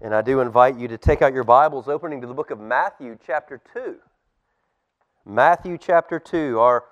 And I do invite you to take out your Bibles, opening to the book of Matthew, chapter 2. Matthew, chapter 2. Our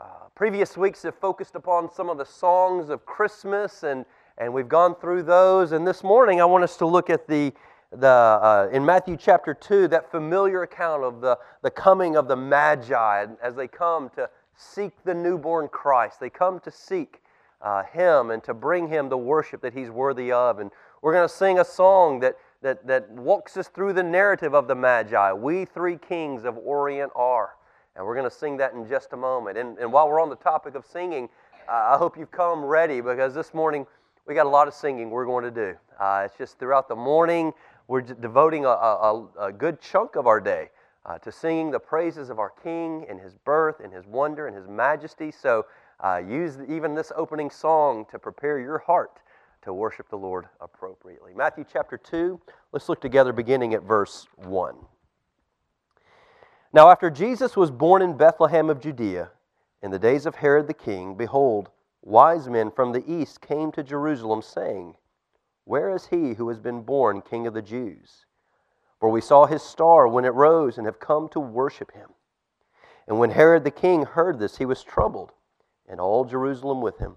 uh, previous weeks have focused upon some of the songs of Christmas, and, and we've gone through those. And this morning, I want us to look at the, the uh, in Matthew, chapter 2, that familiar account of the, the coming of the Magi as they come to seek the newborn Christ. They come to seek uh, Him and to bring Him the worship that He's worthy of. And we're going to sing a song that, that, that walks us through the narrative of the Magi. We three kings of Orient are. And we're going to sing that in just a moment. And, and while we're on the topic of singing, uh, I hope you've come ready because this morning we got a lot of singing we're going to do. Uh, it's just throughout the morning, we're devoting a, a, a, good chunk of our day uh, to singing the praises of our King and His birth and His wonder and His majesty. So uh, use even this opening song to prepare your heart to worship the Lord appropriately. Matthew chapter 2, let's look together beginning at verse 1. Now, after Jesus was born in Bethlehem of Judea, in the days of Herod the king, behold, wise men from the east came to Jerusalem, saying, Where is he who has been born king of the Jews? For we saw his star when it rose and have come to worship him. And when Herod the king heard this, he was troubled, and all Jerusalem with him.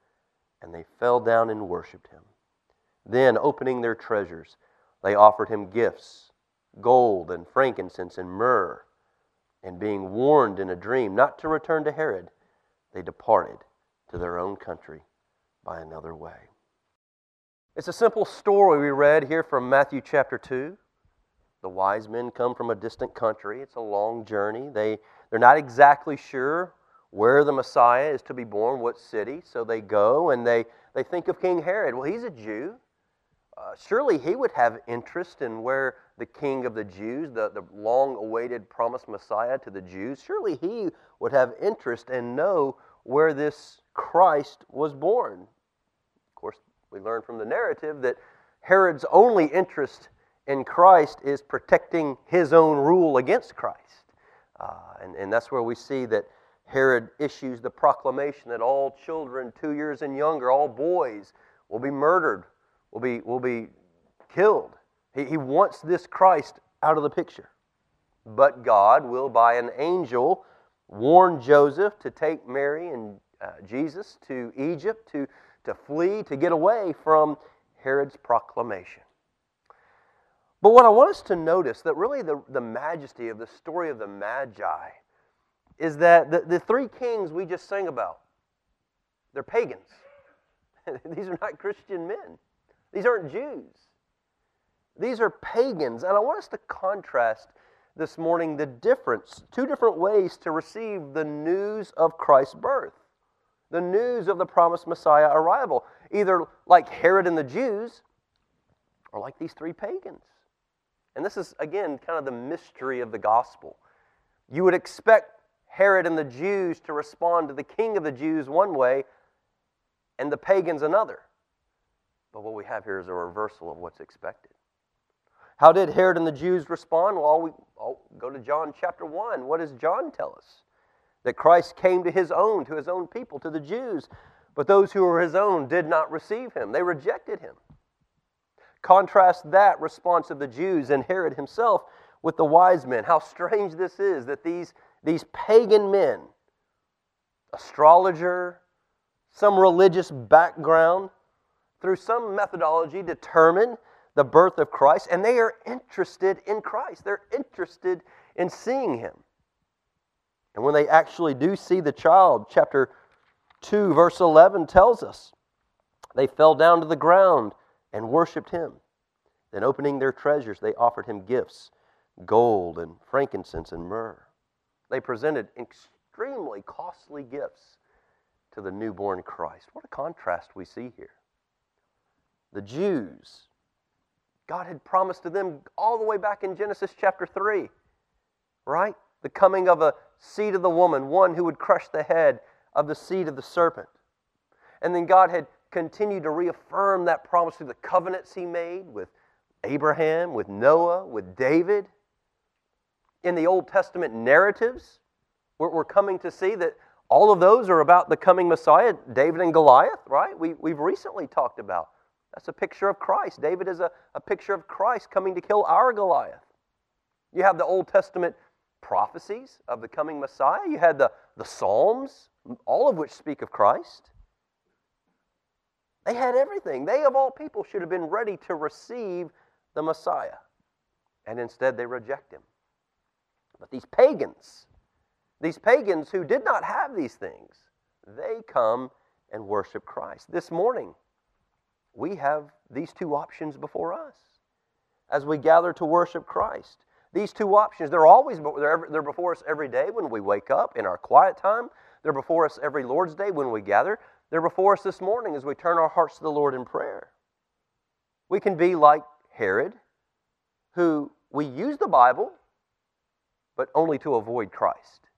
and they fell down and worshipped him. Then, opening their treasures, they offered him gifts gold and frankincense and myrrh. And being warned in a dream not to return to Herod, they departed to their own country by another way. It's a simple story we read here from Matthew chapter 2. The wise men come from a distant country. It's a long journey. They, they're not exactly sure where the Messiah is to be born, what city. So they go and they, they think of King Herod. Well, he's a Jew. Uh, surely he would have interest in where the king of the Jews, the, the long awaited promised Messiah to the Jews, surely he would have interest and know where this Christ was born. Of course, we learn from the narrative that Herod's only interest in Christ is protecting his own rule against Christ. Uh, and, and that's where we see that Herod issues the proclamation that all children two years and younger, all boys, will be murdered, will be, will be killed. He, he wants this Christ out of the picture. But God will, by an angel, warn Joseph to take Mary and uh, Jesus to Egypt to, to flee, to get away from Herod's proclamation. But what I want us to notice that really the, the majesty of the story of the Magi is that the, the three kings we just sang about, they're pagans. These are not Christian men. These aren't Jews. These are pagans. And I want us to contrast this morning the difference, two different ways to receive the news of Christ's birth, the news of the promised Messiah arrival, either like Herod and the Jews or like these three pagans. And this is, again, kind of the mystery of the gospel. You would expect Herod and the Jews to respond to the king of the Jews one way and the pagans another. But what we have here is a reversal of what's expected. How did Herod and the Jews respond? Well, we I'll go to John chapter 1. What does John tell us? That Christ came to his own, to his own people, to the Jews, but those who were his own did not receive him. They rejected him. Contrast that response of the Jews and Herod himself with the wise men. How strange this is that these these pagan men, astrologer, some religious background, through some methodology determine the birth of Christ, and they are interested in Christ. They're interested in seeing him. And when they actually do see the child, chapter 2, verse 11 tells us they fell down to the ground and worshiped him. Then, opening their treasures, they offered him gifts gold and frankincense and myrrh. They presented extremely costly gifts to the newborn Christ. What a contrast we see here. The Jews, God had promised to them all the way back in Genesis chapter 3, right? The coming of a seed of the woman, one who would crush the head of the seed of the serpent. And then God had continued to reaffirm that promise through the covenants he made with Abraham, with Noah, with David. In the Old Testament narratives, we're coming to see that all of those are about the coming Messiah, David and Goliath, right? We, we've recently talked about. That's a picture of Christ. David is a, a picture of Christ coming to kill our Goliath. You have the Old Testament prophecies of the coming Messiah. You had the, the Psalms, all of which speak of Christ. They had everything. They, of all people, should have been ready to receive the Messiah. And instead, they reject him. But these pagans, these pagans who did not have these things, they come and worship Christ. This morning, we have these two options before us as we gather to worship Christ. These two options, they're always they're, before us every day when we wake up in our quiet time. They're before us every Lord's Day when we gather. They're before us this morning as we turn our hearts to the Lord in prayer. We can be like Herod, who we use the Bible, but only to avoid Christ.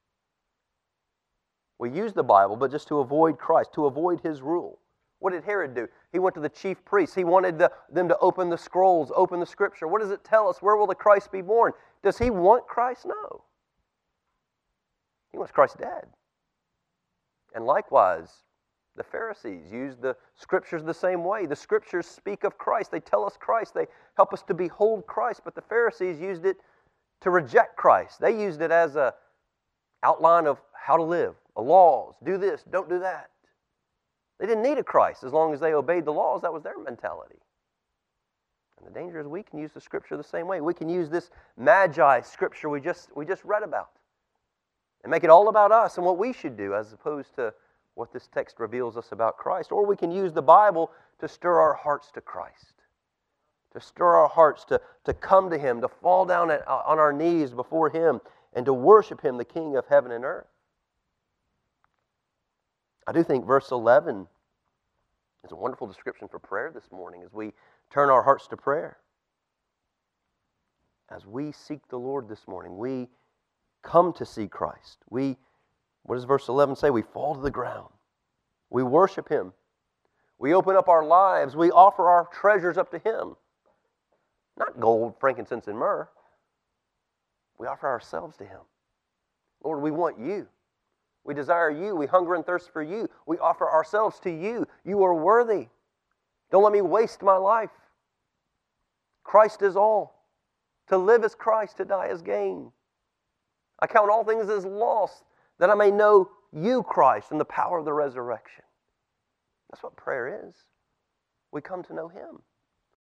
We use the Bible, but just to avoid Christ, to avoid his rule. What did Herod do? He went to the chief priests. He wanted the, them to open the scrolls, open the scripture. What does it tell us? Where will the Christ be born? Does he want Christ? No. He wants Christ dead. And likewise, the Pharisees used the scriptures the same way. The scriptures speak of Christ. They tell us Christ. They help us to behold Christ. But the Pharisees used it to reject Christ. They used it as a outline of how to live, laws. Do this, don't do that. They didn't need a Christ as long as they obeyed the laws. That was their mentality. And the danger is we can use the scripture the same way. We can use this magi scripture we just, we just read about and make it all about us and what we should do as opposed to what this text reveals us about Christ. Or we can use the Bible to stir our hearts to Christ, to stir our hearts to, to come to Him, to fall down at, uh, on our knees before Him, and to worship Him, the King of heaven and earth. I do think verse 11 is a wonderful description for prayer this morning as we turn our hearts to prayer. As we seek the Lord this morning, we come to see Christ. We, what does verse 11 say? We fall to the ground. We worship Him. We open up our lives. We offer our treasures up to Him. Not gold, frankincense, and myrrh. We offer ourselves to Him. Lord, we want you. We desire you. We hunger and thirst for you. We offer ourselves to you. You are worthy. Don't let me waste my life. Christ is all. To live is Christ, to die is gain. I count all things as loss that I may know you, Christ, and the power of the resurrection. That's what prayer is. We come to know Him.